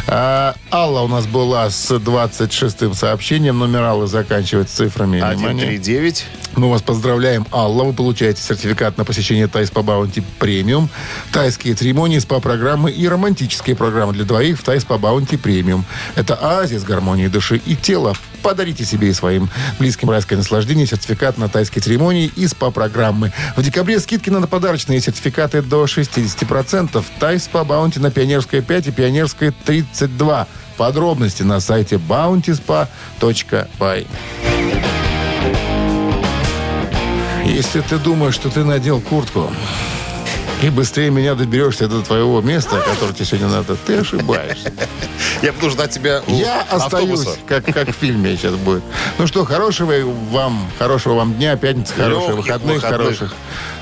А, Алла у нас была с 26-м сообщением. Нумералы заканчиваются цифрами. Внимание. 139. Мы вас поздравляем, Алла. Вы получаете сертификат на посещение Тайс по Баунти Премиум, тайские церемонии, СПА-программы и романтические программы для двоих в Тай СПА Bounty Premium. Это оазис гармонии души и тела. Подарите себе и своим близким райское наслаждение, сертификат на тайские церемонии и СПА-программы. В декабре скидки на подарочные сертификаты до 60%. Тай СПА Bounty на Пионерской 5 и Пионерской 32. Подробности на сайте bountyspa.by. Если ты думаешь, что ты надел куртку и быстрее меня доберешься до твоего места, которое тебе сегодня надо, ты ошибаешься. Я буду ждать тебя у Я остаюсь, автобуса. как, как в фильме сейчас будет. Ну что, хорошего вам, хорошего вам дня, пятницы, хороших выходных, выходных. хороших.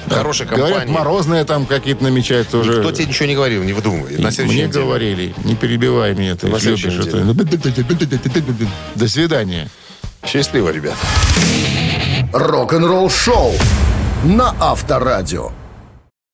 Хорошей Говорят, компании. морозные там какие-то намечаются уже. Кто тебе ничего не говорил, не выдумывай. На следующей Мне неделе. говорили, не перебивай меня, ты На ж следующей любишь это. До свидания. Счастливо, ребят. Рок-н-ролл шоу на Авторадио.